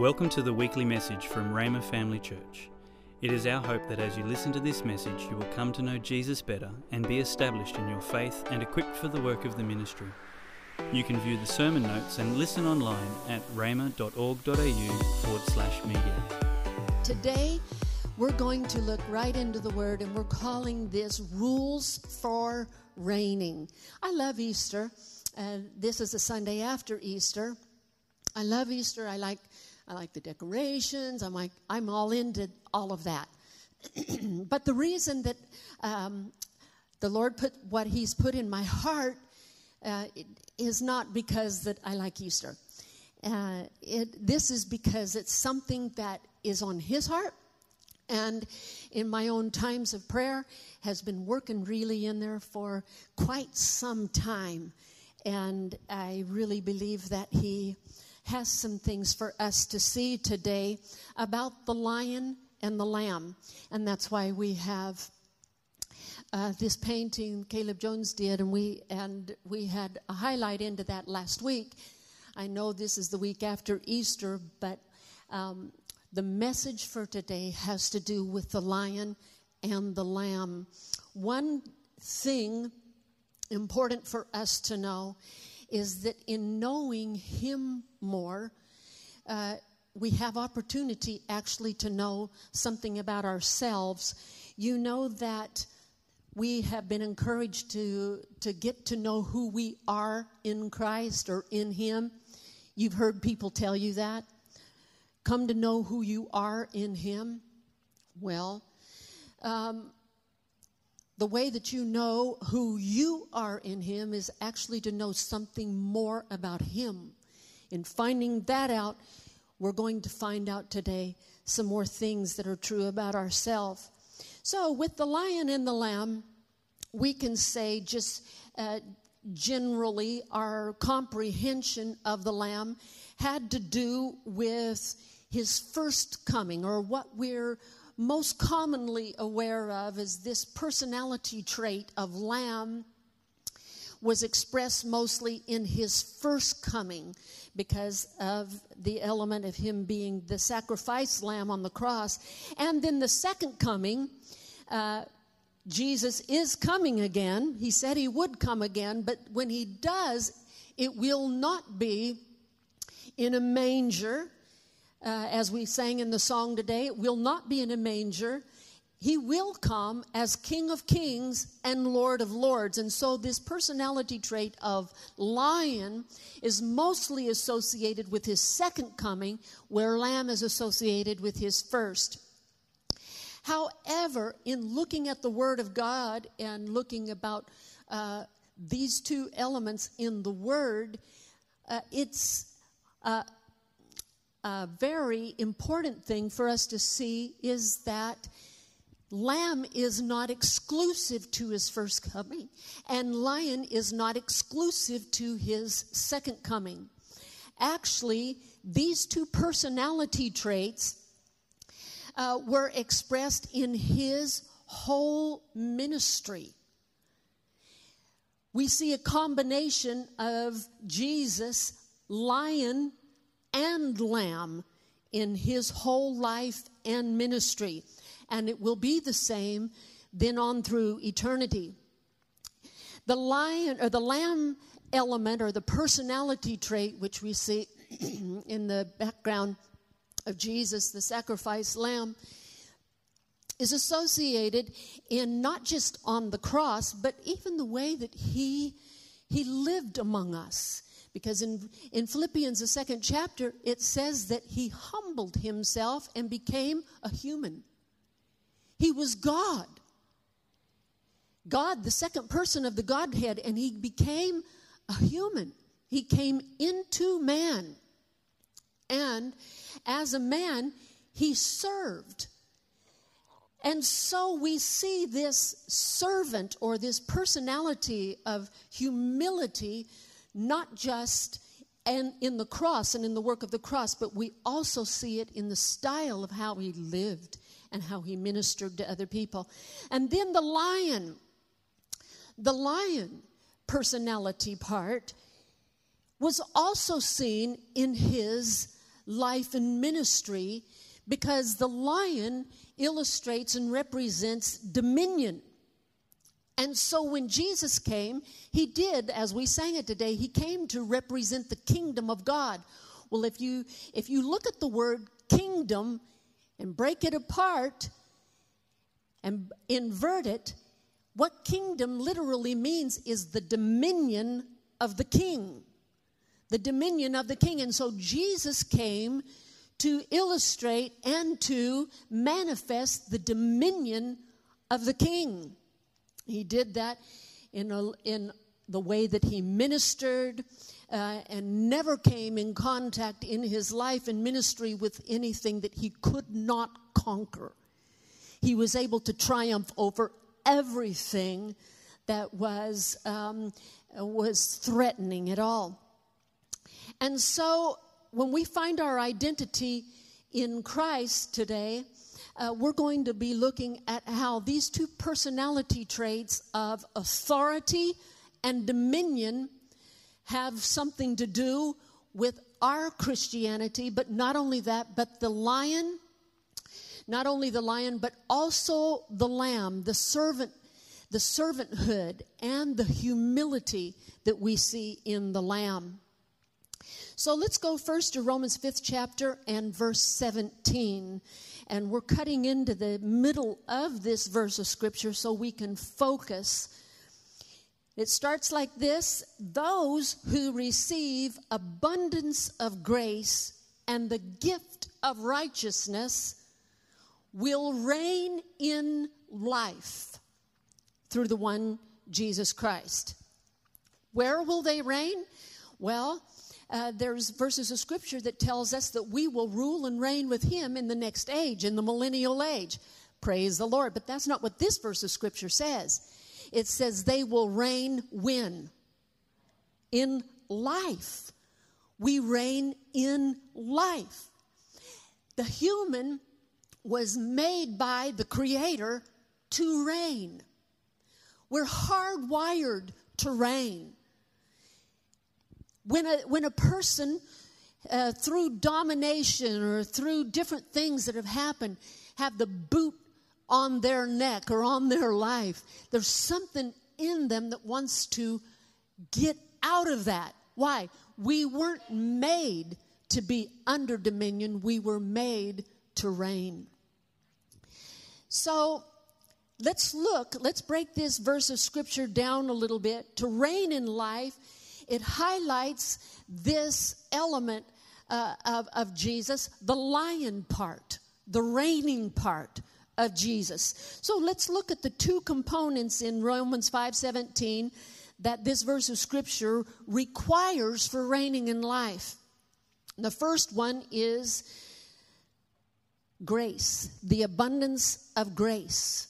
Welcome to the weekly message from Rhema Family Church. It is our hope that as you listen to this message, you will come to know Jesus better and be established in your faith and equipped for the work of the ministry. You can view the sermon notes and listen online at rhema.org.au forward slash media. Today, we're going to look right into the Word and we're calling this Rules for Reigning. I love Easter. Uh, this is the Sunday after Easter. I love Easter. I like I like the decorations. I'm like, I'm all into all of that. but the reason that um, the Lord put what He's put in my heart uh, is not because that I like Easter. Uh, it, this is because it's something that is on His heart, and in my own times of prayer has been working really in there for quite some time, and I really believe that He has some things for us to see today about the lion and the lamb. And that's why we have uh, this painting Caleb Jones did, and we, and we had a highlight into that last week. I know this is the week after Easter, but um, the message for today has to do with the lion and the lamb. One thing important for us to know is that in knowing Him more, uh, we have opportunity actually to know something about ourselves. You know that we have been encouraged to, to get to know who we are in Christ or in Him. You've heard people tell you that. Come to know who you are in Him. Well, um, the way that you know who you are in Him is actually to know something more about Him. In finding that out, we're going to find out today some more things that are true about ourselves. So, with the lion and the lamb, we can say just uh, generally our comprehension of the lamb had to do with his first coming or what we're most commonly aware of is this personality trait of lamb was expressed mostly in his first coming because of the element of him being the sacrifice lamb on the cross. And then the second coming, uh, Jesus is coming again. He said he would come again, but when he does, it will not be in a manger uh, as we sang in the song today, will not be in a manger. He will come as King of Kings and Lord of Lords. And so, this personality trait of lion is mostly associated with his second coming, where lamb is associated with his first. However, in looking at the Word of God and looking about uh, these two elements in the Word, uh, it's uh, a very important thing for us to see is that lamb is not exclusive to his first coming, and lion is not exclusive to his second coming. Actually, these two personality traits uh, were expressed in his whole ministry. We see a combination of Jesus, lion, and lamb in his whole life and ministry. And it will be the same then on through eternity. The lion or the lamb element or the personality trait which we see in the background of Jesus, the sacrifice lamb, is associated in not just on the cross, but even the way that he, he lived among us. Because in, in Philippians, the second chapter, it says that he humbled himself and became a human. He was God. God, the second person of the Godhead, and he became a human. He came into man. And as a man, he served. And so we see this servant or this personality of humility not just and in the cross and in the work of the cross, but we also see it in the style of how he lived and how he ministered to other people. And then the lion, the lion personality part was also seen in his life and ministry because the lion illustrates and represents dominion. And so when Jesus came, he did, as we sang it today, he came to represent the kingdom of God. Well, if you if you look at the word kingdom and break it apart and invert it, what kingdom literally means is the dominion of the king. The dominion of the king. And so Jesus came to illustrate and to manifest the dominion of the king. He did that in, a, in the way that he ministered uh, and never came in contact in his life and ministry with anything that he could not conquer. He was able to triumph over everything that was, um, was threatening at all. And so when we find our identity in Christ today, uh, we're going to be looking at how these two personality traits of authority and dominion have something to do with our Christianity, but not only that, but the lion, not only the lion, but also the lamb, the servant, the servanthood, and the humility that we see in the lamb. So let's go first to Romans 5th chapter and verse 17 and we're cutting into the middle of this verse of scripture so we can focus. It starts like this Those who receive abundance of grace and the gift of righteousness will reign in life through the one Jesus Christ. Where will they reign? Well, uh, there's verses of scripture that tells us that we will rule and reign with him in the next age, in the millennial age. Praise the Lord. But that's not what this verse of scripture says. It says they will reign when? In life. We reign in life. The human was made by the Creator to reign. We're hardwired to reign. When a, when a person, uh, through domination or through different things that have happened, have the boot on their neck or on their life, there's something in them that wants to get out of that. Why? We weren't made to be under dominion, we were made to reign. So let's look, let's break this verse of scripture down a little bit. To reign in life it highlights this element uh, of, of Jesus, the lion part, the reigning part of Jesus. So let's look at the two components in Romans 5:17 that this verse of scripture requires for reigning in life. The first one is grace, the abundance of grace.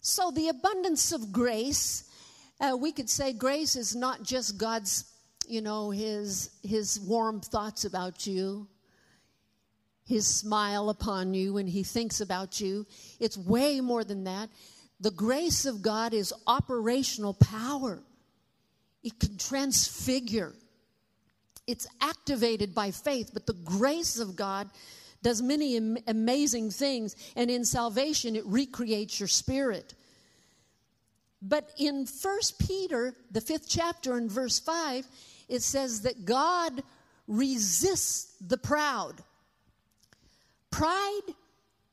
So the abundance of grace uh, we could say grace is not just God's, you know, his his warm thoughts about you, his smile upon you when he thinks about you. It's way more than that. The grace of God is operational power. It can transfigure. It's activated by faith, but the grace of God does many amazing things. And in salvation, it recreates your spirit. But in First Peter, the fifth chapter, in verse 5, it says that God resists the proud. Pride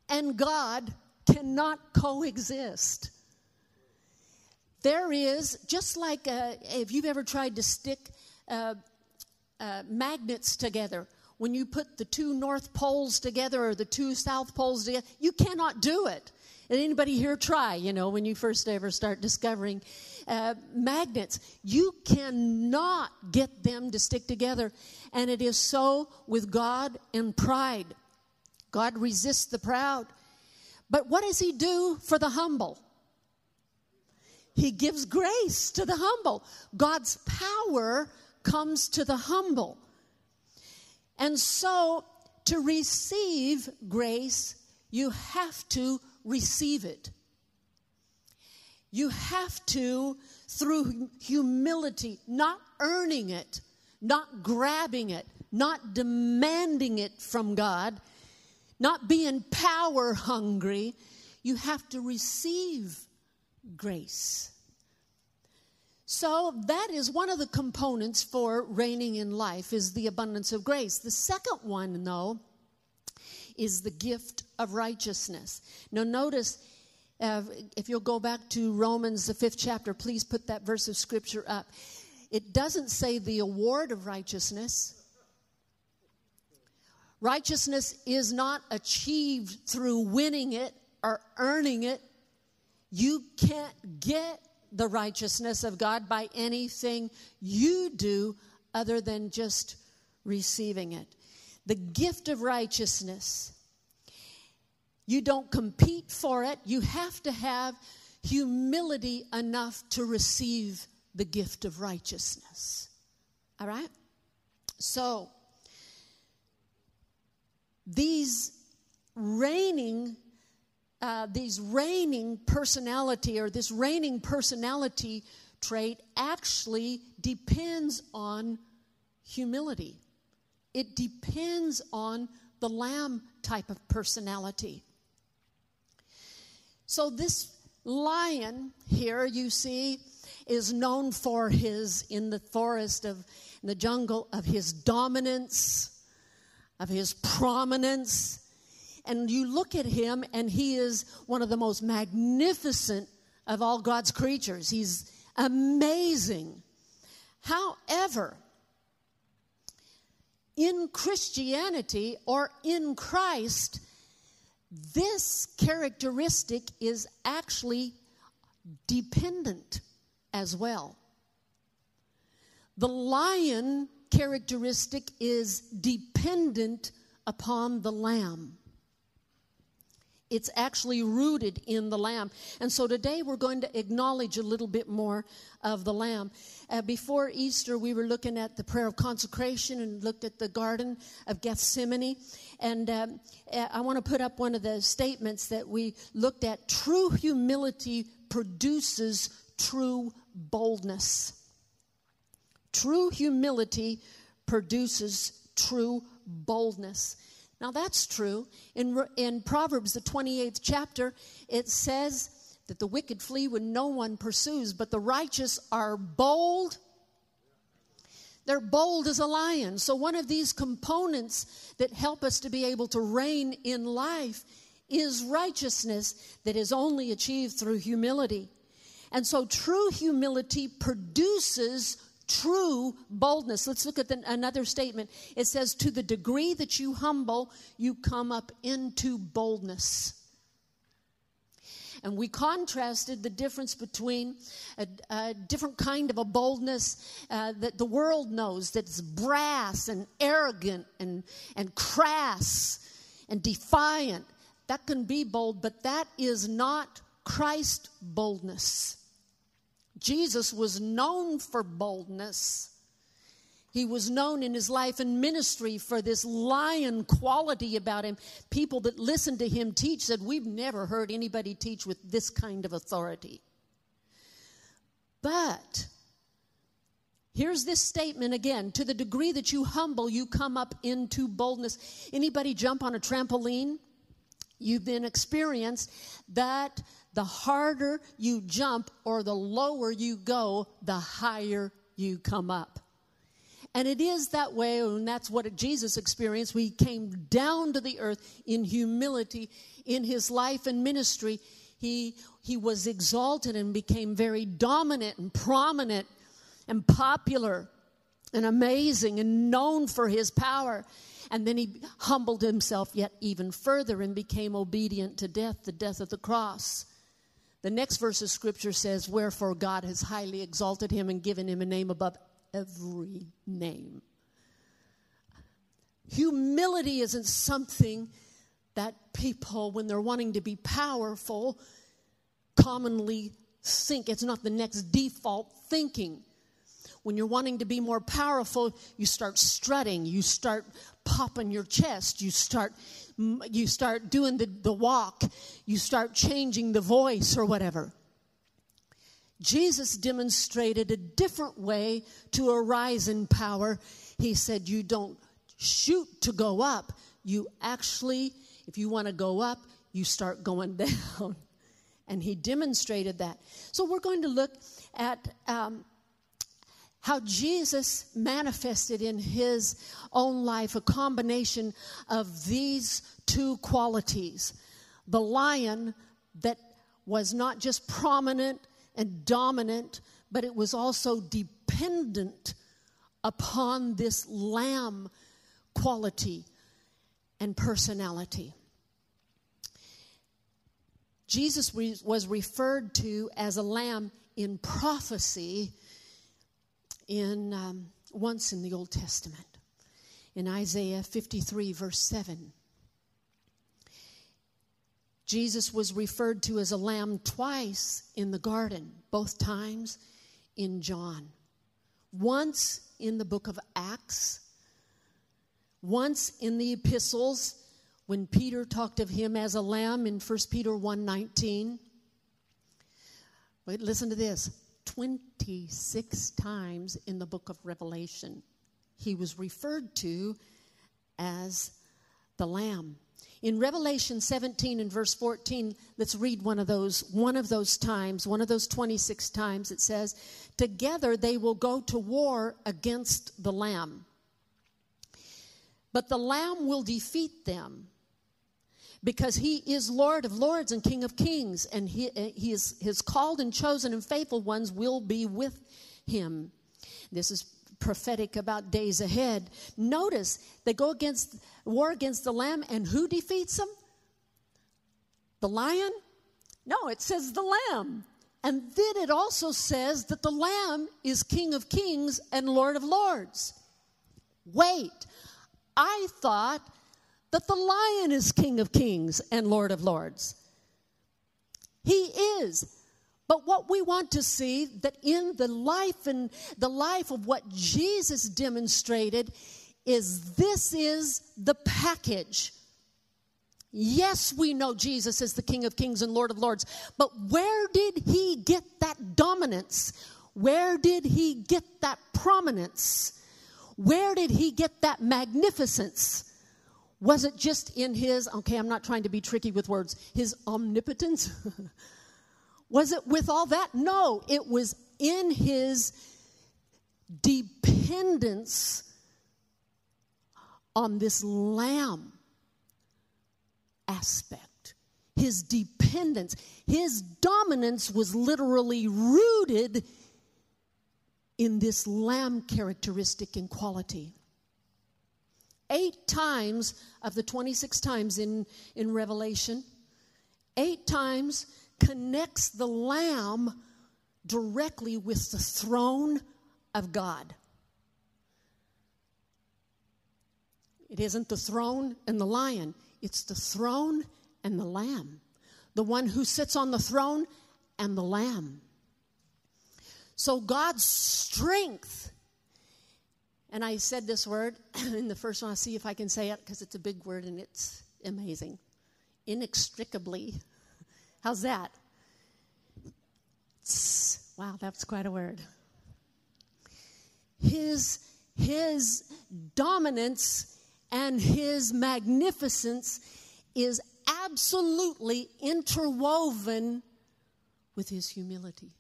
and God cannot coexist. There is, just like uh, if you've ever tried to stick uh, uh, magnets together, when you put the two north poles together or the two south poles together, you cannot do it. Did anybody here try, you know, when you first ever start discovering uh, magnets? You cannot get them to stick together. And it is so with God and pride. God resists the proud. But what does He do for the humble? He gives grace to the humble. God's power comes to the humble. And so, to receive grace, you have to receive it. You have to, through humility, not earning it, not grabbing it, not demanding it from God, not being power hungry. You have to receive grace. So that is one of the components for reigning in life is the abundance of grace. The second one though is the gift of righteousness. Now notice uh, if you'll go back to Romans the 5th chapter, please put that verse of scripture up. It doesn't say the award of righteousness. Righteousness is not achieved through winning it or earning it. You can't get the righteousness of God by anything you do other than just receiving it. The gift of righteousness. You don't compete for it. You have to have humility enough to receive the gift of righteousness. All right? So, these reigning uh, these reigning personality or this reigning personality trait actually depends on humility. It depends on the lamb type of personality. So, this lion here, you see, is known for his, in the forest of, in the jungle, of his dominance, of his prominence, and you look at him, and he is one of the most magnificent of all God's creatures. He's amazing. However, in Christianity or in Christ, this characteristic is actually dependent as well. The lion characteristic is dependent upon the lamb. It's actually rooted in the Lamb. And so today we're going to acknowledge a little bit more of the Lamb. Uh, before Easter, we were looking at the prayer of consecration and looked at the Garden of Gethsemane. And um, uh, I want to put up one of the statements that we looked at. True humility produces true boldness. True humility produces true boldness. Now that's true. In, in Proverbs, the 28th chapter, it says that the wicked flee when no one pursues, but the righteous are bold. They're bold as a lion. So, one of these components that help us to be able to reign in life is righteousness that is only achieved through humility. And so, true humility produces true boldness. Let's look at the, another statement. It says, To the degree that you humble, you come up into boldness. And we contrasted the difference between a, a different kind of a boldness uh, that the world knows that's brass and arrogant and, and crass and defiant. That can be bold, but that is not Christ boldness. Jesus was known for boldness. He was known in his life and ministry for this lion quality about him. People that listened to him teach said, We've never heard anybody teach with this kind of authority. But here's this statement again to the degree that you humble, you come up into boldness. Anybody jump on a trampoline? You've been experienced that the harder you jump or the lower you go, the higher you come up. And it is that way, and that's what Jesus experienced. He came down to the earth in humility in his life and ministry. He, he was exalted and became very dominant and prominent and popular and amazing and known for his power. And then he humbled himself yet even further and became obedient to death, the death of the cross. The next verse of scripture says, Wherefore God has highly exalted him and given him a name above every name. Humility isn't something that people, when they're wanting to be powerful, commonly think. It's not the next default thinking. When you're wanting to be more powerful, you start strutting, you start popping your chest, you start you start doing the, the walk, you start changing the voice or whatever. Jesus demonstrated a different way to arise in power. He said, You don't shoot to go up, you actually, if you want to go up, you start going down. And he demonstrated that. So we're going to look at um, how Jesus manifested in his own life a combination of these two qualities the lion that was not just prominent and dominant, but it was also dependent upon this lamb quality and personality. Jesus was referred to as a lamb in prophecy in um, once in the Old Testament in Isaiah 53 verse 7. Jesus was referred to as a lamb twice in the garden, both times in John. Once in the book of Acts, once in the epistles when Peter talked of him as a lamb in 1 Peter 1:19. Wait, listen to this. 26 times in the book of Revelation he was referred to as the lamb. In Revelation 17 and verse 14, let's read one of those one of those times, one of those 26 times it says, "Together they will go to war against the lamb. But the lamb will defeat them." Because he is Lord of lords and King of kings, and he, eh, he is, his called and chosen and faithful ones will be with him. This is prophetic about days ahead. Notice they go against war against the lamb, and who defeats them? The lion? No, it says the lamb. And then it also says that the lamb is King of kings and Lord of lords. Wait, I thought that the lion is King of kings and Lord of lords. He is. But what we want to see that in the life and the life of what Jesus demonstrated is this is the package. Yes, we know Jesus is the King of Kings and Lord of Lords, but where did he get that dominance? Where did he get that prominence? Where did he get that magnificence? Was it just in his, okay, I'm not trying to be tricky with words, his omnipotence? was it with all that? No, it was in his dependence on this lamb aspect. His dependence, his dominance was literally rooted in this lamb characteristic and quality. Eight times of the 26 times in, in Revelation, eight times connects the Lamb directly with the throne of God. It isn't the throne and the lion, it's the throne and the lamb. The one who sits on the throne and the lamb. So God's strength and I said this word in the first one. I'll see if I can say it because it's a big word and it's amazing. Inextricably. How's that? Wow, that's quite a word. His, his dominance and his magnificence is absolutely interwoven with his humility.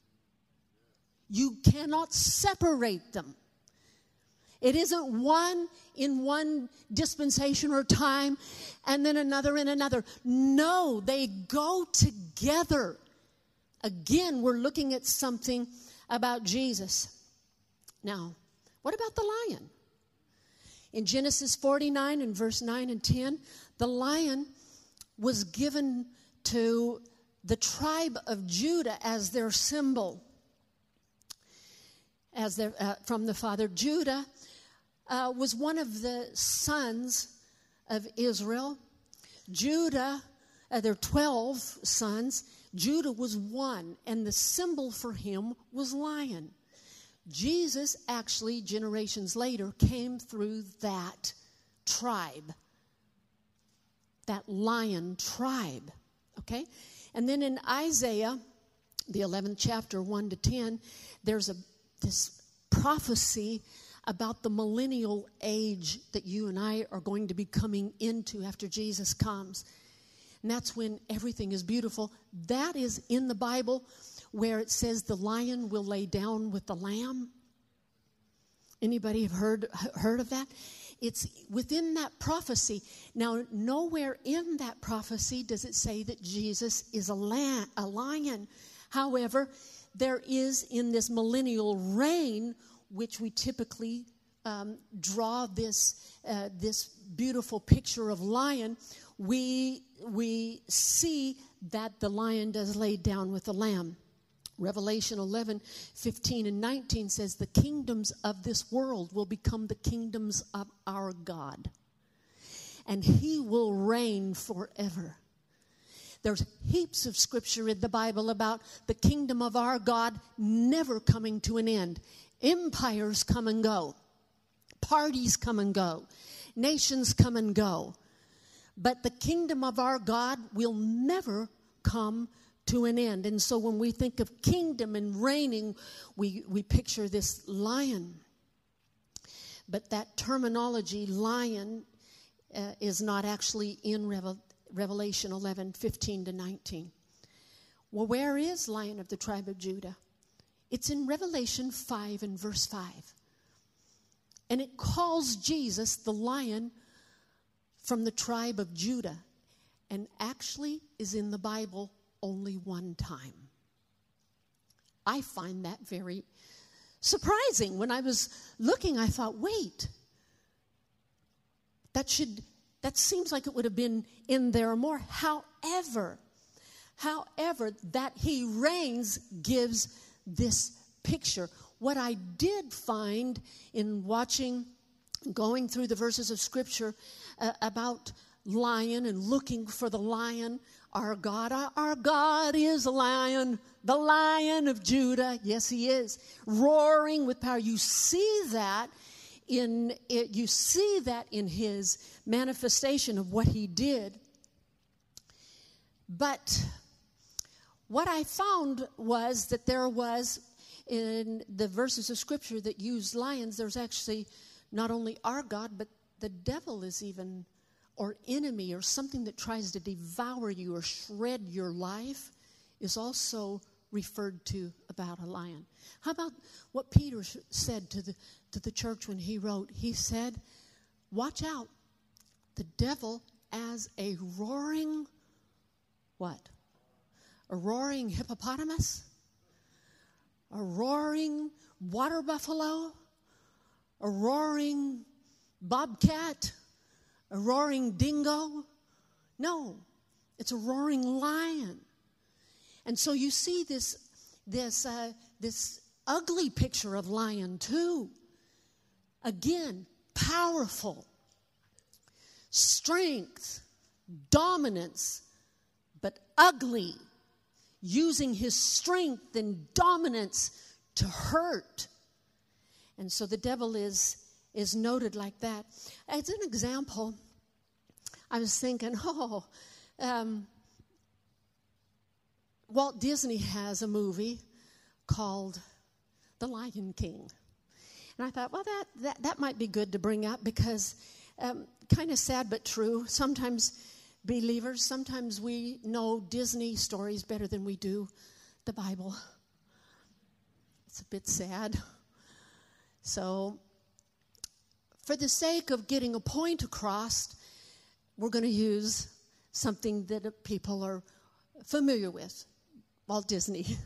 You cannot separate them. It isn't one in one dispensation or time and then another in another. No, they go together. Again, we're looking at something about Jesus. Now, what about the lion? In Genesis 49 and verse 9 and 10, the lion was given to the tribe of Judah as their symbol. As their, uh, from the father Judah uh, was one of the sons of Israel. Judah, uh, there are 12 sons. Judah was one, and the symbol for him was lion. Jesus actually, generations later, came through that tribe, that lion tribe. Okay? And then in Isaiah the 11th chapter, 1 to 10, there's a, this prophecy about the millennial age that you and I are going to be coming into after Jesus comes. And that's when everything is beautiful. That is in the Bible where it says the lion will lay down with the lamb. Anybody have heard heard of that? It's within that prophecy. Now, nowhere in that prophecy does it say that Jesus is a, lamb, a lion. However, there is in this millennial reign, which we typically um, draw this, uh, this beautiful picture of lion, we, we see that the lion does lay down with the lamb. Revelation 11, 15, and 19 says, The kingdoms of this world will become the kingdoms of our God, and he will reign forever. There's heaps of scripture in the Bible about the kingdom of our God never coming to an end. Empires come and go, parties come and go, nations come and go. But the kingdom of our God will never come to an end. And so when we think of kingdom and reigning, we, we picture this lion. But that terminology, lion, uh, is not actually in Revel- Revelation 11 15 to 19. Well, where is Lion of the tribe of Judah? It's in Revelation 5 and verse 5. And it calls Jesus the lion from the tribe of Judah, and actually is in the Bible only one time. I find that very surprising. When I was looking, I thought, wait, that should that seems like it would have been in there more. However, however, that he reigns gives this picture. What I did find in watching, going through the verses of scripture uh, about lion and looking for the lion, our God, our God is a lion, the lion of Judah. Yes, he is. Roaring with power. You see that in it, you see that in his manifestation of what he did. But what I found was that there was in the verses of scripture that use lions, there's actually not only our God, but the devil is even, or enemy, or something that tries to devour you or shred your life, is also referred to about a lion. How about what Peter said to the, to the church when he wrote? He said, Watch out, the devil as a roaring, what? A roaring hippopotamus? A roaring water buffalo? A roaring bobcat, a roaring dingo. No, it's a roaring lion. And so you see this, this, uh, this ugly picture of lion too. Again, powerful, strength, dominance, but ugly, using his strength and dominance to hurt. And so the devil is is noted like that. As an example, I was thinking, oh, um, Walt Disney has a movie called The Lion King. And I thought, well, that, that, that might be good to bring up because um, kind of sad but true. Sometimes believers, sometimes we know Disney stories better than we do the Bible. It's a bit sad. So for the sake of getting a point across, we're going to use something that people are familiar with Walt Disney.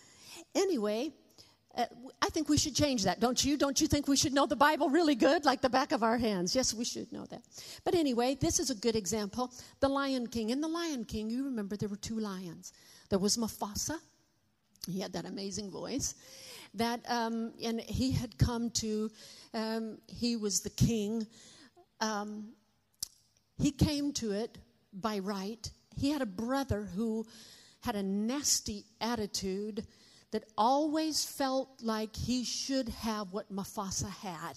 anyway, uh, I think we should change that, don't you? Don't you think we should know the Bible really good, like the back of our hands? Yes, we should know that. But anyway, this is a good example. The Lion King. In The Lion King, you remember there were two lions. There was Mufasa, he had that amazing voice that um, and he had come to um, he was the king um, he came to it by right he had a brother who had a nasty attitude that always felt like he should have what Mufasa had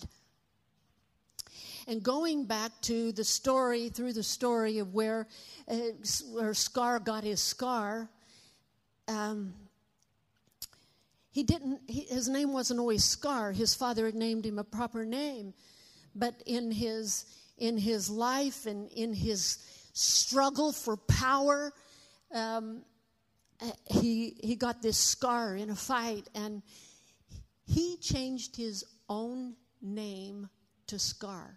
and going back to the story through the story of where uh, where Scar got his scar um, he didn't, he, his name wasn't always Scar. His father had named him a proper name. But in his, in his life and in his struggle for power, um, Uh, he, he got this scar in a fight and he changed his own name to Scar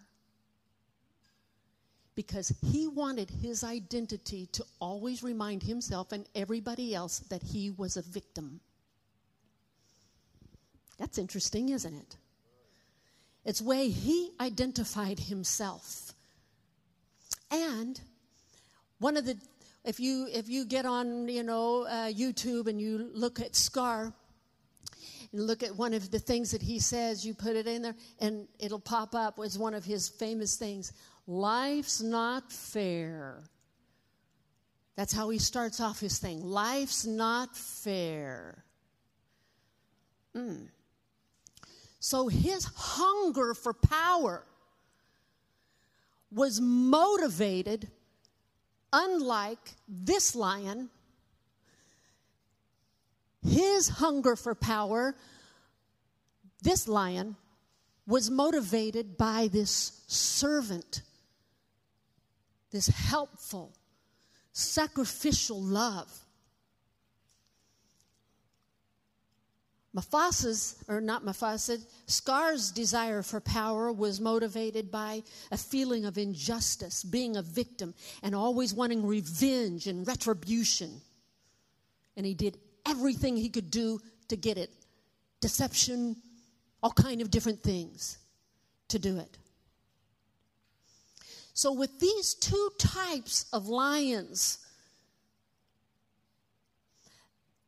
because he wanted his identity to always remind himself and everybody else that he was a victim. That's interesting, isn't it? It's way he identified himself. And one of the if you if you get on you know uh, YouTube and you look at Scar and look at one of the things that he says, you put it in there and it'll pop up as one of his famous things. Life's not fair. That's how he starts off his thing. Life's not fair. Mm. So his hunger for power was motivated, unlike this lion. His hunger for power, this lion, was motivated by this servant this helpful, sacrificial love. Mufasa's, or not Mufasa, Scar's desire for power was motivated by a feeling of injustice, being a victim, and always wanting revenge and retribution. And he did everything he could do to get it deception, all kind of different things to do it. So, with these two types of lions,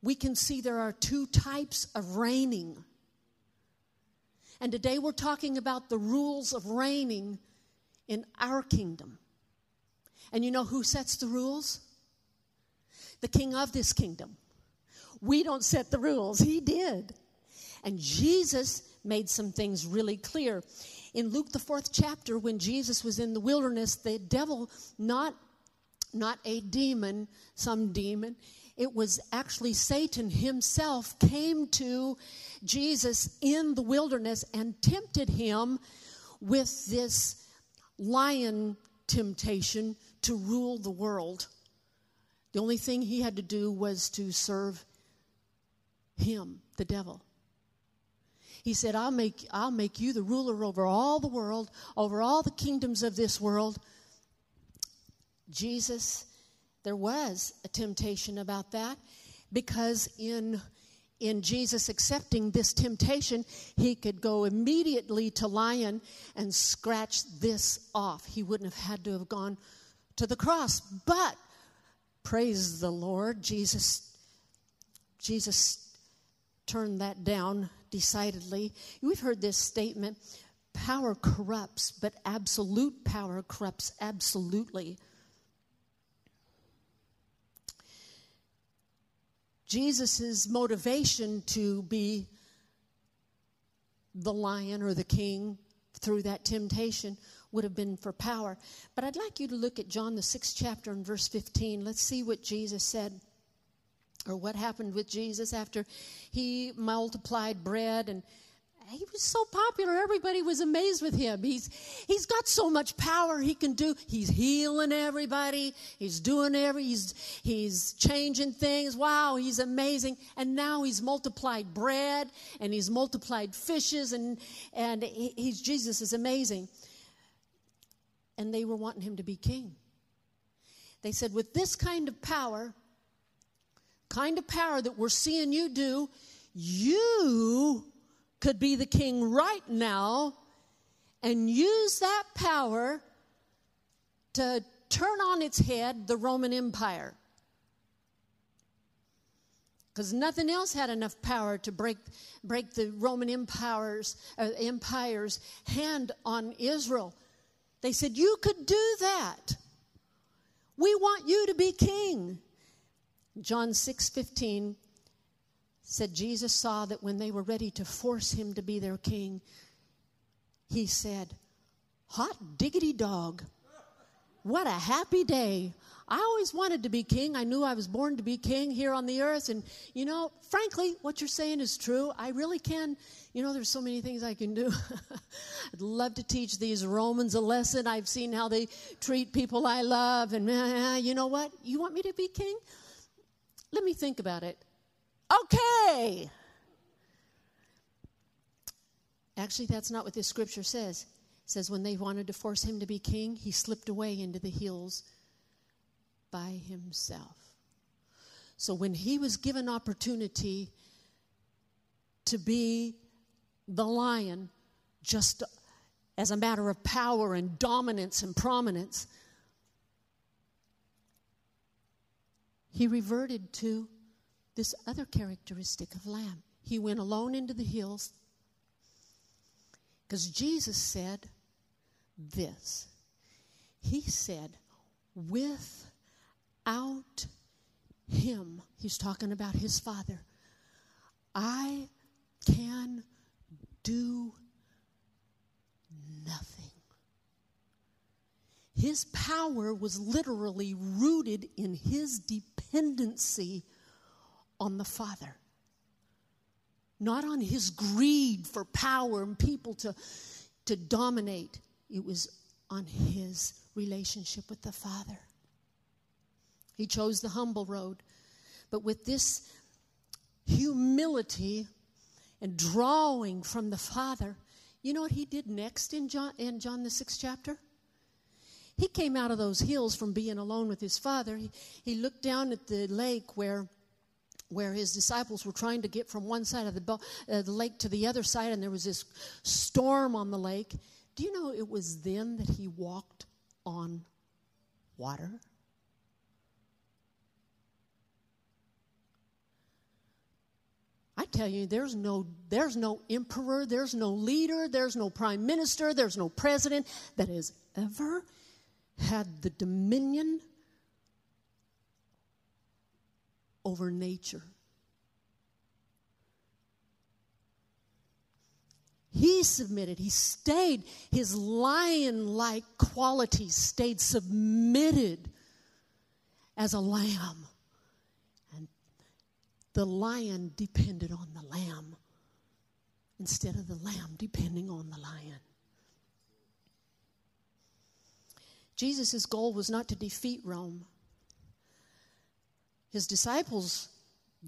we can see there are two types of reigning. And today we're talking about the rules of reigning in our kingdom. And you know who sets the rules? The king of this kingdom. We don't set the rules, he did. And Jesus made some things really clear in Luke, the fourth chapter, when Jesus was in the wilderness, the devil, not, not a demon, some demon, it was actually Satan himself came to Jesus in the wilderness and tempted him with this lion temptation to rule the world. The only thing he had to do was to serve him, the devil. He said, I'll make, I'll make you the ruler over all the world, over all the kingdoms of this world. Jesus, there was a temptation about that because in in Jesus accepting this temptation, he could go immediately to lion and scratch this off. He wouldn't have had to have gone to the cross. But praise the Lord, Jesus Jesus turned that down decidedly. We've heard this statement power corrupts, but absolute power corrupts absolutely. Jesus' motivation to be the lion or the king through that temptation would have been for power. But I'd like you to look at John, the sixth chapter, and verse 15. Let's see what Jesus said or what happened with Jesus after he multiplied bread and he was so popular everybody was amazed with him. He's he's got so much power he can do he's healing everybody he's doing every he's he's changing things. Wow he's amazing. And now he's multiplied bread and he's multiplied fishes and and he, he's jesus is amazing. And they were wanting him to be king. They said with this kind of power kind of power that we're seeing you do, you could be the king right now and use that power to turn on its head the Roman Empire. Because nothing else had enough power to break, break the Roman Empire's, uh, Empire's hand on Israel. They said, You could do that. We want you to be king. John 6 15 said Jesus saw that when they were ready to force him to be their king, he said, Hot diggity dog, what a happy day. I always wanted to be king. I knew I was born to be king here on the earth. And, you know, frankly, what you're saying is true. I really can. You know, there's so many things I can do. I'd love to teach these Romans a lesson. I've seen how they treat people I love. And, uh, you know what? You want me to be king? Let me think about it. Okay. Actually, that's not what this scripture says. It says when they wanted to force him to be king, he slipped away into the hills by himself. So when he was given opportunity to be the lion, just as a matter of power and dominance and prominence, he reverted to this other characteristic of lamb. He went alone into the hills because Jesus said this. He said, without him, he's talking about his father, I can do nothing. His power was literally rooted in his dependency on the Father not on his greed for power and people to, to dominate. It was on his relationship with the Father. He chose the humble road. But with this humility and drawing from the Father, you know what he did next in John, in John the sixth chapter? He came out of those hills from being alone with his Father. He, he looked down at the lake where where his disciples were trying to get from one side of the, uh, the lake to the other side, and there was this storm on the lake. Do you know it was then that he walked on water? I tell you, there's no, there's no emperor, there's no leader, there's no prime minister, there's no president that has ever had the dominion over nature. He submitted, he stayed, his lion like qualities stayed submitted as a lamb. And the lion depended on the lamb instead of the lamb depending on the lion. Jesus' goal was not to defeat Rome. His disciples'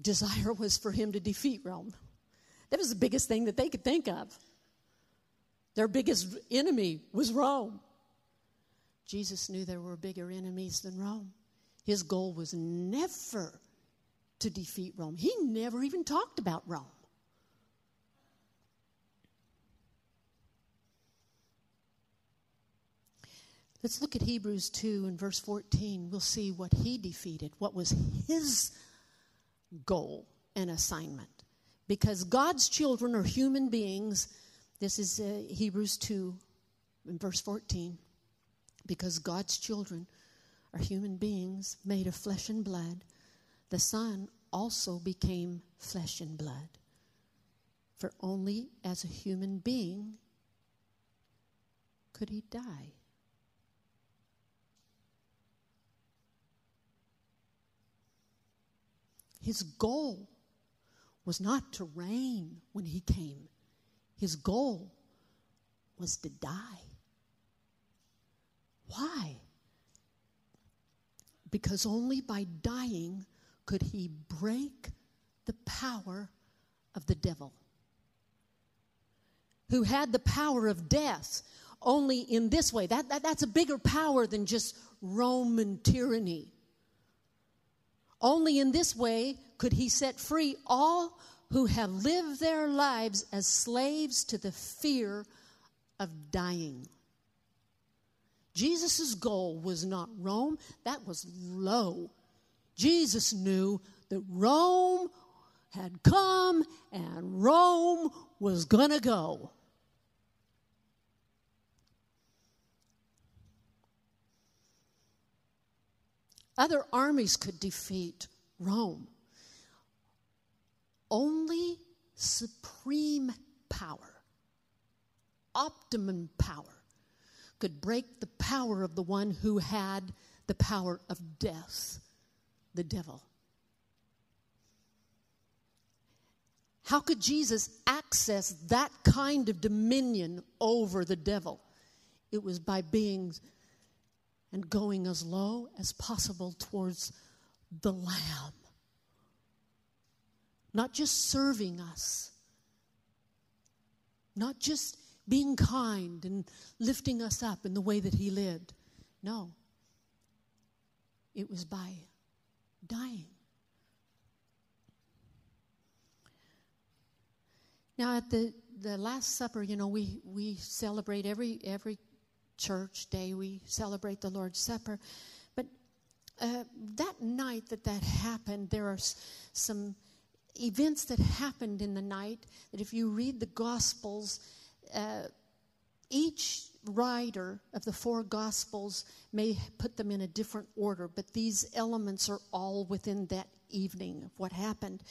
desire was for him to defeat Rome. That was the biggest thing that they could think of. Their biggest enemy was Rome. Jesus knew there were bigger enemies than Rome. His goal was never to defeat Rome. He never even talked about Rome. Let's look at Hebrews 2 and verse 14. We'll see what he defeated, what was his goal and assignment. Because God's children are human beings. This is uh, Hebrews 2 in verse 14. Because God's children are human beings made of flesh and blood, the Son also became flesh and blood. For only as a human being could he die. His goal was not to reign when he came, his goal was to die. Why? Because only by dying could he break the power of the devil, who had the power of death only in this way. That, that, that's a bigger power than just Roman tyranny. Only in this way could he set free all who have lived their lives as slaves to the fear of dying. Jesus' goal was not Rome, that was low. Jesus knew that Rome had come and Rome was going to go. Other armies could defeat Rome. Only supreme power, optimum power, could break the power of the one who had the power of death, the devil. How could Jesus access that kind of dominion over the devil? It was by being and going as low as possible towards the Lamb. Not just serving us, not just being kind and lifting us up in the way that He lived. No, it was by dying. Now, at the, the Last Supper, you know, we, we celebrate every, every church day, we celebrate the Lord's Supper. But uh, that night that that happened, there are some events that happened in the night that if you read the Gospels, uh, each writer of the four Gospels may put them in a different order, but these elements are all within that evening of what happened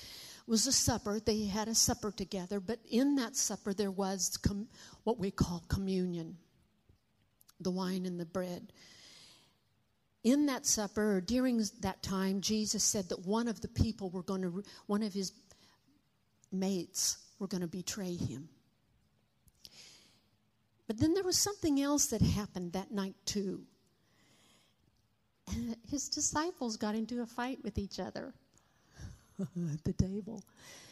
was a supper. They had a supper together, but in that supper there was com- what we call communion the wine and the bread. In that supper, or during that time, Jesus said that one of the people were going to, one of his mates were going to betray him. But then there was something else that happened that night, too. His disciples got into a fight with each other. at the table.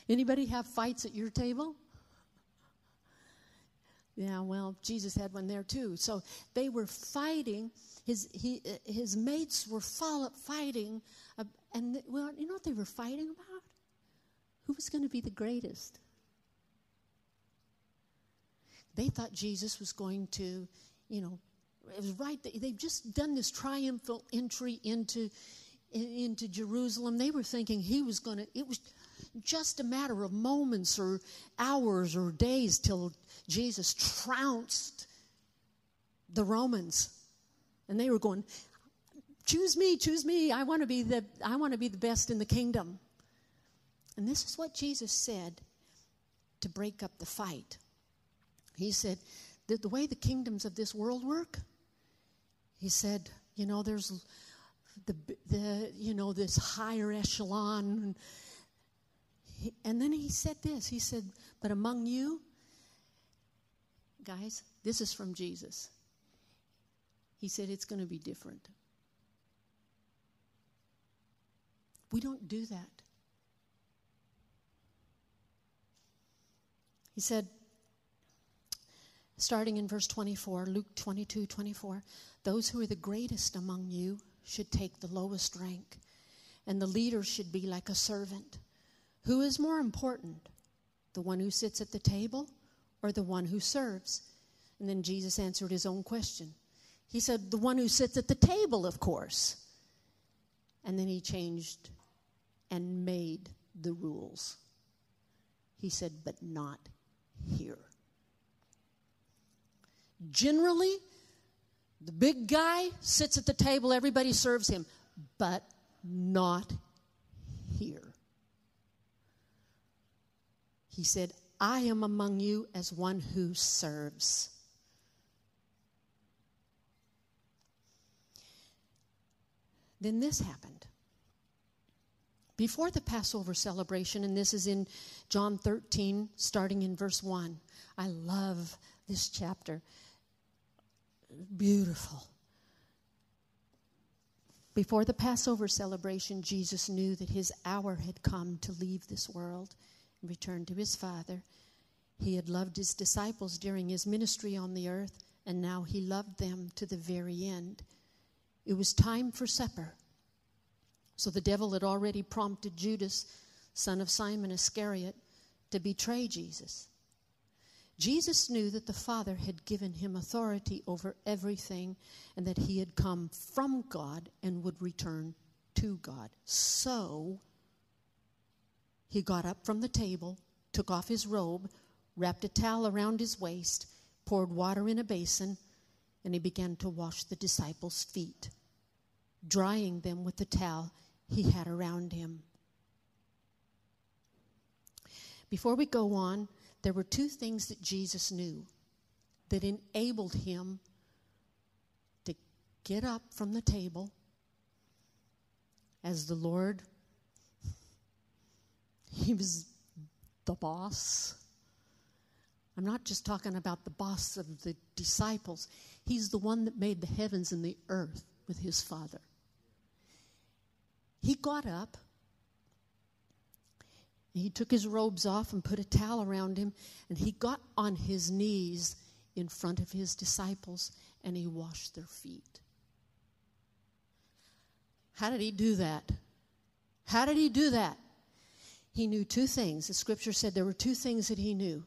Anybody have fights at your table? Yeah, well, Jesus had one there too. So they were fighting. His he, his mates were fighting, uh, and well, you know what they were fighting about? Who was going to be the greatest? They thought Jesus was going to, you know, it was right. They've just done this triumphal entry into into Jerusalem, they were thinking he was going to, it was just a matter of moments or hours or days till Jesus trounced the Romans. And they were going, choose me, choose me. I want to be the, I want to be the best in the kingdom. And this is what Jesus said to break up the fight. He said, the, the way the kingdoms of this world work, he said, you know, there's the, the you know, this higher echelon. And, then he said this he said, But among you, guys, this is from Jesus. He said, It's going to be different. We don't do that. He said, starting in verse 24, Luke 22 24, those who are the greatest among you should take the lowest rank, and the leader should be like a servant. Who is more important, the one who sits at the table or the one who serves? And then Jesus answered his own question. He said, The one who sits at the table, of course. And then he changed and made the rules. He said, But not here. Generally, the big guy sits at the table, everybody serves him, but not here. He said, I am among you as one who serves. Then this happened. Before the Passover celebration, and this is in John 13, starting in verse 1. I love this chapter beautiful. Before the Passover celebration, Jesus knew that his hour had come to leave this world and return to his Father. He had loved his disciples during his ministry on the earth, and now he loved them to the very end. It was time for supper. So the devil had already prompted Judas, son of Simon Iscariot, to betray Jesus. Jesus knew that the Father had given him authority over everything and that he had come from God and would return to God. So he got up from the table, took off his robe, wrapped a towel around his waist, poured water in a basin, and he began to wash the disciples' feet, drying them with the towel he had around him. Before we go on, there were two things that Jesus knew that enabled him to get up from the table, as the Lord. He was the boss. I'm not just talking about the boss of the disciples. He's the one that made the heavens and the earth with his Father. He got up. He took his robes off and put a towel around him, and he got on his knees in front of his disciples and he washed their feet. How did he do that? How did he do that? He knew two things. The scripture said there were two things that he knew.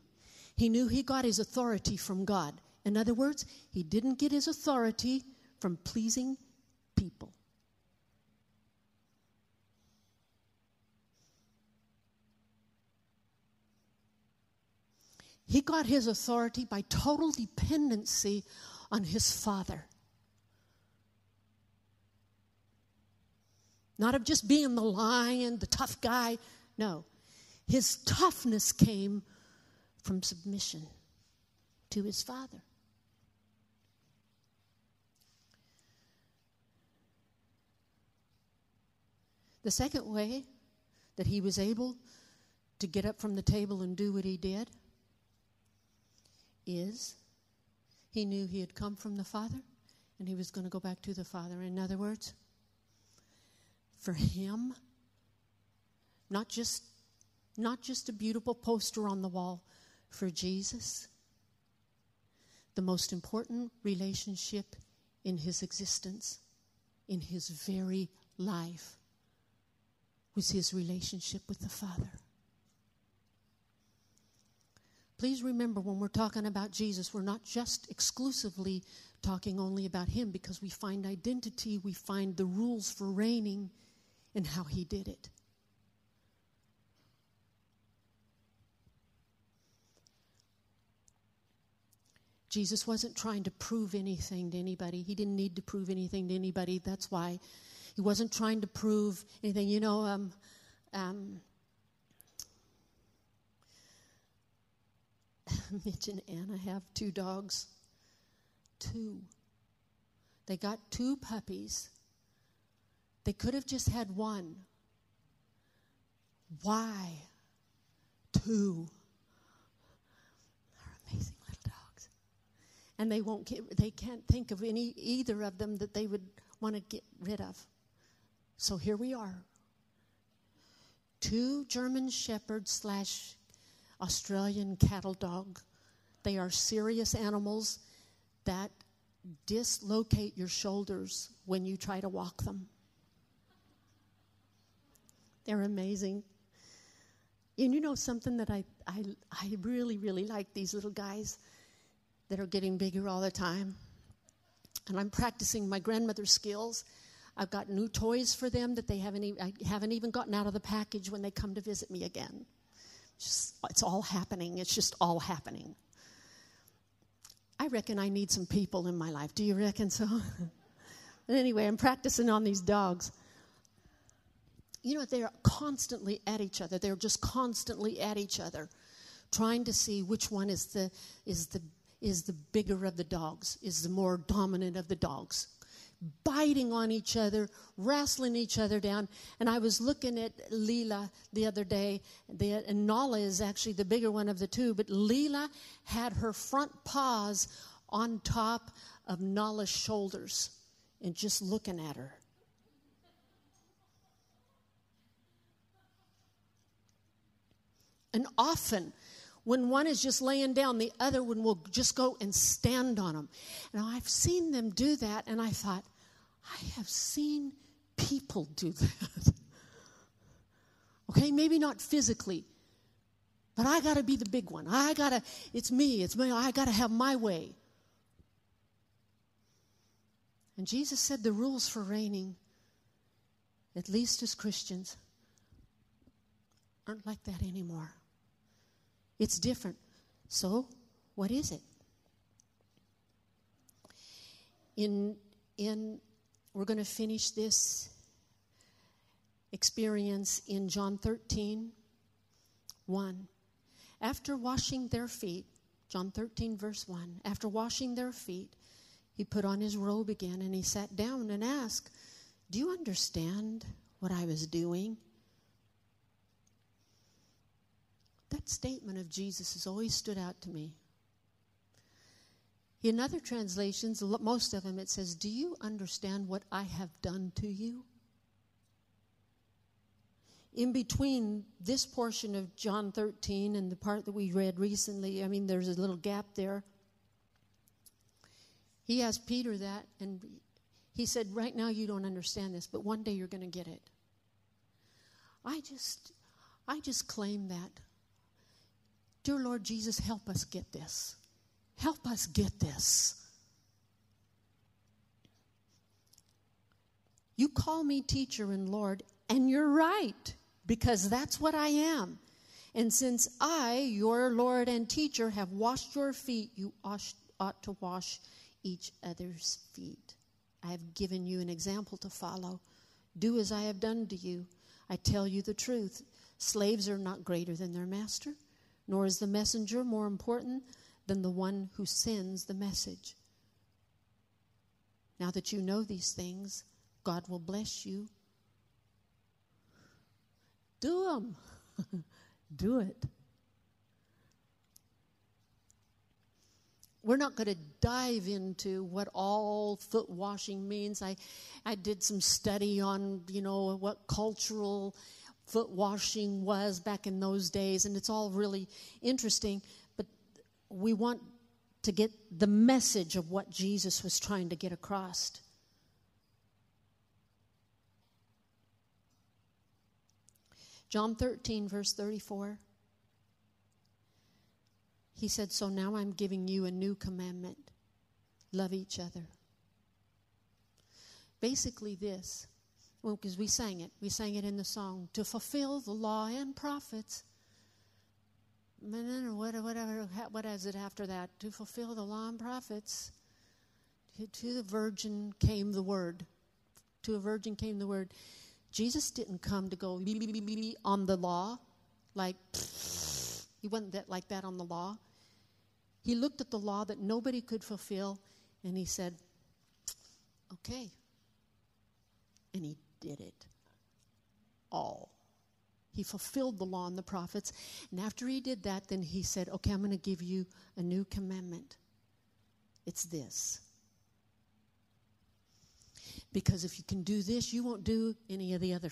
He knew he got his authority from God. In other words, he didn't get his authority from pleasing people. He got his authority by total dependency on his Father. Not of just being the lion, the tough guy. No. His toughness came from submission to his Father. The second way that he was able to get up from the table and do what he did is he knew he had come from the Father and he was going to go back to the Father. In other words, for him, not just not just a beautiful poster on the wall for Jesus, the most important relationship in his existence, in his very life, was his relationship with the Father. Please remember when we're talking about Jesus, we're not just exclusively talking only about him because we find identity, we find the rules for reigning and how he did it. Jesus wasn't trying to prove anything to anybody. He didn't need to prove anything to anybody. That's why he wasn't trying to prove anything. You know, um, um, Mitch and Anna have two dogs. Two. They got two puppies. They could have just had one. Why? Two. They're amazing. And they won't get they can't think of any either of them that they would want to get rid of. So here we are. Two German shepherds slash Australian cattle dog. They are serious animals that dislocate your shoulders when you try to walk them. They're amazing. And you know something that I, I, I really, really like these little guys that are getting bigger all the time. And I'm practicing my grandmother's skills. I've got new toys for them that they haven't, e- I haven't even gotten out of the package when they come to visit me again. Just, it's all happening. It's just all happening. I reckon I need some people in my life. Do you reckon so? but anyway, I'm practicing on these dogs. You know, they're constantly at each other. They're just constantly at each other, trying to see which one is the is the is the bigger of the dogs, is the more dominant of the dogs biting on each other, wrestling each other down. And I was looking at Leela the other day, the, and Nala is actually the bigger one of the two, but Leela had her front paws on top of Nala's shoulders and just looking at her. And often, when one is just laying down, the other one will just go and stand on them. Now, I've seen them do that, and I thought, I have seen people do that. okay, maybe not physically, but I got to be the big one. I got to, it's me, it's me, I got to have my way. And Jesus said the rules for reigning, at least as Christians, aren't like that anymore. It's different. So, what is it? In, in, we're going to finish this experience in John 13, 1. After washing their feet, John 13, verse 1, after washing their feet, he put on his robe again and he sat down and asked, Do you understand what I was doing. That statement of Jesus has always stood out to me. In other translations, most of them, it says, Do you understand what I have done to you? In between this portion of John 13 and the part that we read recently, I mean, there's a little gap there. He asked Peter that, and he said, Right now you don't understand this, but one day you're going to get it. I just, I just claim that. Dear Lord Jesus, help us get this. Help us get this. You call me teacher and Lord, and you're right, because that's what I am. And since I, your Lord and teacher, have washed your feet, you ought to wash each other's feet. I have given you an example to follow. Do as I have done to you. I tell you the truth. Slaves are not greater than their master, nor is the messenger more important than the one who sends the message. Now that you know these things, God will bless you. Do them. Do it. we're not going to dive into what all foot washing means. I, I did some study on, you know, what cultural foot washing was back in those days, and it's all really interesting. But we want to get the message of what Jesus was trying to get across. John 13, verse 34. He said, So now I'm giving you a new commandment love each other. Basically, this, well, because we sang it, we sang it in the song, to fulfill the law and prophets. Whatever, whatever, what is it after that? To fulfill the law and prophets. To the virgin came the word. To a virgin came the word. Jesus didn't come to go on the law, like he wasn't that like that on the law. He looked at the law that nobody could fulfill and he said, Okay. And he did it all. He fulfilled the law and the prophets. And after he did that, then he said, Okay, I'm going to give you a new commandment. It's this. Because if you can do this, you won't do any of the other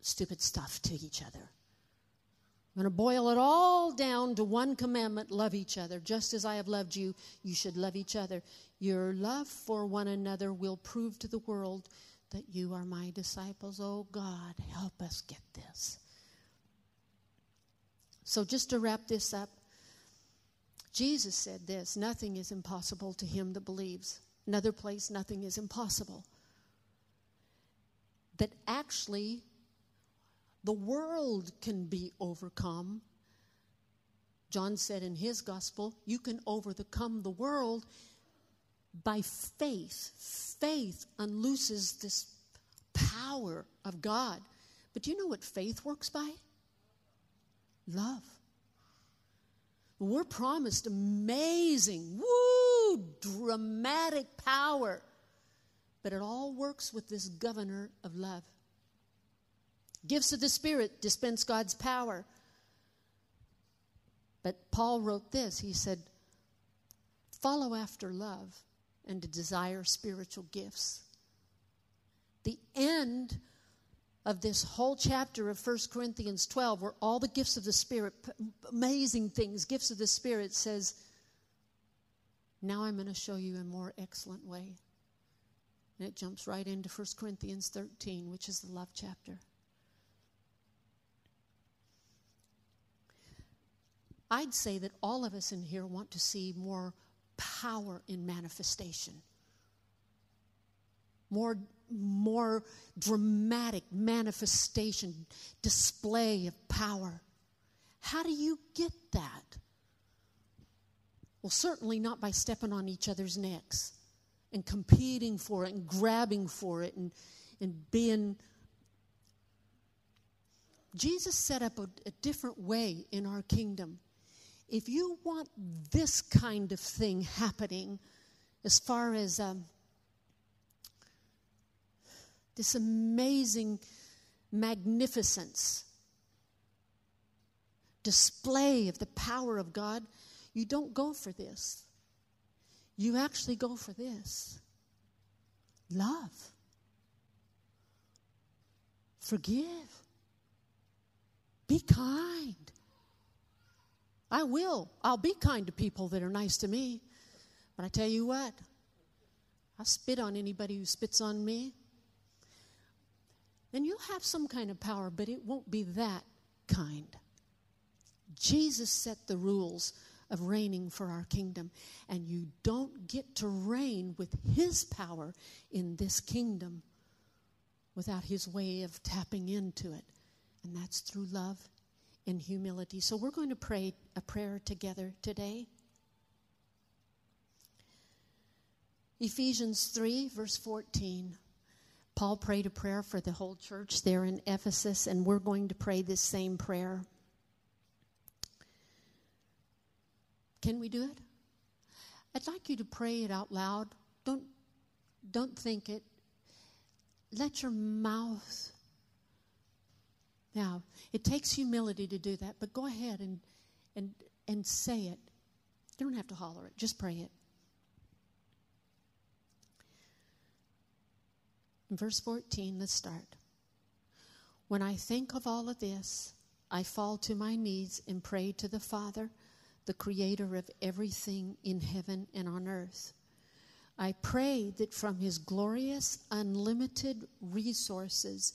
stupid stuff to each other. I'm going to boil it all down to one commandment love each other. Just as I have loved you, you should love each other. Your love for one another will prove to the world that you are my disciples. Oh God, help us get this. So, just to wrap this up, Jesus said this nothing is impossible to him that believes. Another place, nothing is impossible. That actually, the world can be overcome. John said in his gospel, you can overcome the world by faith. Faith unlooses this power of God. But do you know what faith works by? Love. We're promised amazing, woo, dramatic power. But it all works with this governor of love. Gifts of the Spirit dispense God's power. But Paul wrote this he said, Follow after love and to desire spiritual gifts. The end of this whole chapter of 1 Corinthians 12, where all the gifts of the Spirit, amazing things, gifts of the Spirit, says, Now I'm going to show you a more excellent way. And it jumps right into 1 Corinthians 13, which is the love chapter. I'd say that all of us in here want to see more power in manifestation. More, more dramatic manifestation, display of power. How do you get that? Well, certainly not by stepping on each other's necks and competing for it and grabbing for it and, and being. Jesus set up a, a different way in our kingdom if you want this kind of thing happening, as far as um, this amazing magnificence, display of the power of God, you don't go for this. You actually go for this love, forgive, be kind. I will. I'll be kind to people that are nice to me. But I tell you what, I spit on anybody who spits on me. Then you'll have some kind of power, but it won't be that kind. Jesus set the rules of reigning for our kingdom, and you don't get to reign with his power in this kingdom without his way of tapping into it, and that's through love and humility. So we're going to pray a prayer together today. Ephesians 3, verse 14. Paul prayed a prayer for the whole church there in Ephesus, and we're going to pray this same prayer. Can we do it? I'd like you to pray it out loud. Don't, don't think it. Let your mouth. Now, it takes humility to do that, but go ahead and, and, and say it. You don't have to holler it, just pray it. In verse 14, let's start. When I think of all of this, I fall to my knees and pray to the Father, the creator of everything in heaven and on earth. I pray that from his glorious, unlimited resources,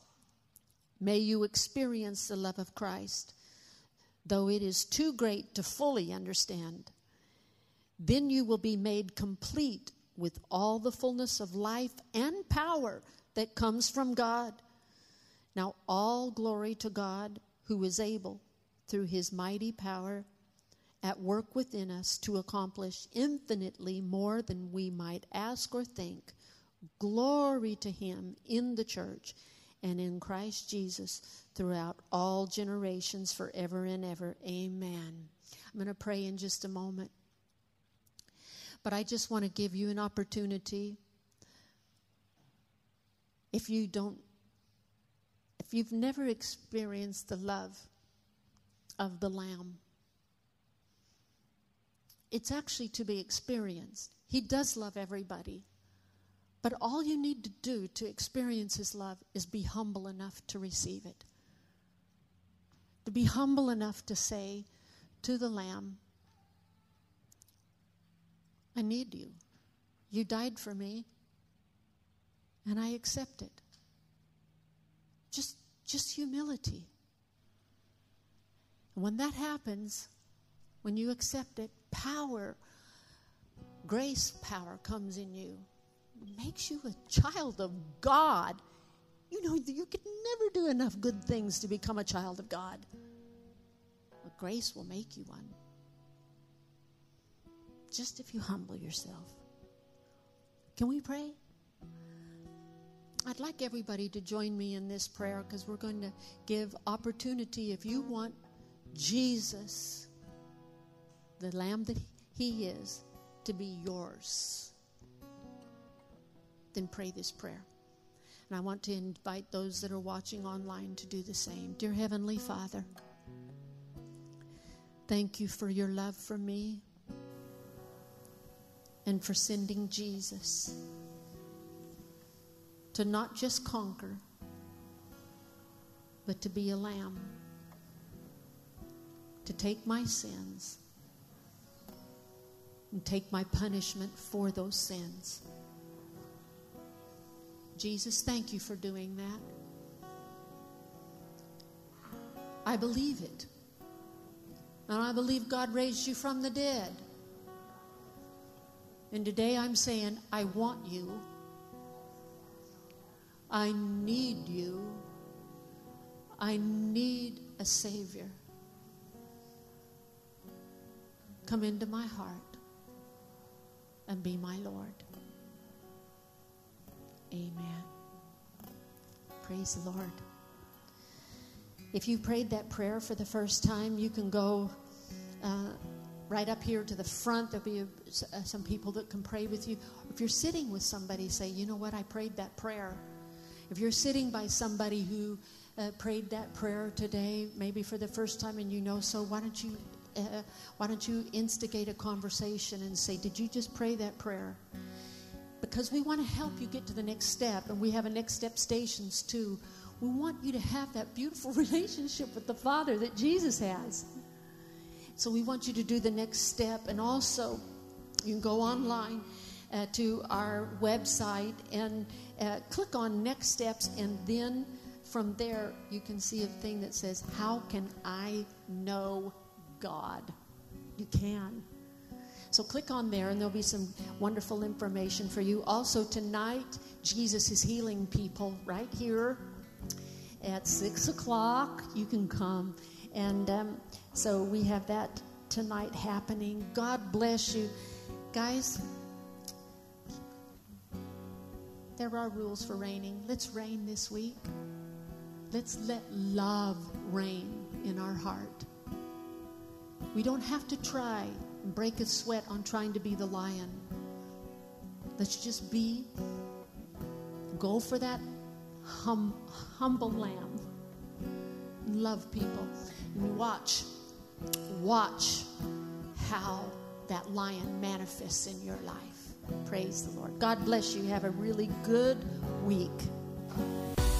May you experience the love of Christ, though it is too great to fully understand. Then you will be made complete with all the fullness of life and power that comes from God. Now, all glory to God who is able, through his mighty power, at work within us to accomplish infinitely more than we might ask or think. Glory to him in the church and in Christ Jesus throughout all generations, forever and ever. Amen. I'm going to pray in just a moment. But I just want to give you an opportunity. If you don't, if you've never experienced the love of the Lamb, it's actually to be experienced. He does love everybody. But all you need to do to experience His love is be humble enough to receive it. To be humble enough to say to the Lamb, I need you. You died for me, and I accept it. Just, just humility. And when that happens, when you accept it, power, grace power comes in you. Makes you a child of God. You know, you can never do enough good things to become a child of God. But grace will make you one just if you humble yourself. Can we pray? I'd like everybody to join me in this prayer because we're going to give opportunity if you want Jesus, the Lamb that He is, to be yours. Then pray this prayer. And I want to invite those that are watching online to do the same. Dear Heavenly Father, thank you for your love for me and for sending Jesus to not just conquer, but to be a lamb, to take my sins and take my punishment for those sins. Jesus, thank you for doing that. I believe it. And I believe God raised you from the dead. And today I'm saying, I want you. I need you. I need a Savior. Come into my heart and be my Lord. Amen. Praise the Lord. If you prayed that prayer for the first time, you can go uh, right up here to the front. There'll be a, uh, some people that can pray with you. If you're sitting with somebody, say, you know what, I prayed that prayer. If you're sitting by somebody who uh, prayed that prayer today, maybe for the first time, and you know, so why don't you uh, why don't you instigate a conversation and say, did you just pray that prayer? Because we want to help you get to the next step, and we have a next step stations too. We want you to have that beautiful relationship with the Father that Jesus has. So we want you to do the next step. And also, you can go online uh, to our website and uh, click on next steps. And then from there, you can see a thing that says, How can I know God? You can. So click on there, and there'll be some wonderful information for you. Also, tonight, Jesus is healing people right here at 6 o'clock. You can come. And um, so we have that tonight happening. God bless you. Guys, there are rules for reigning. Let's reign this week. Let's let love reign in our heart. We don't have to try and break a sweat on trying to be the lion. Let's just be, go for that hum, humble lamb. Love people. And watch, watch how that lion manifests in your life. Praise the Lord. God bless you. Have a really good week.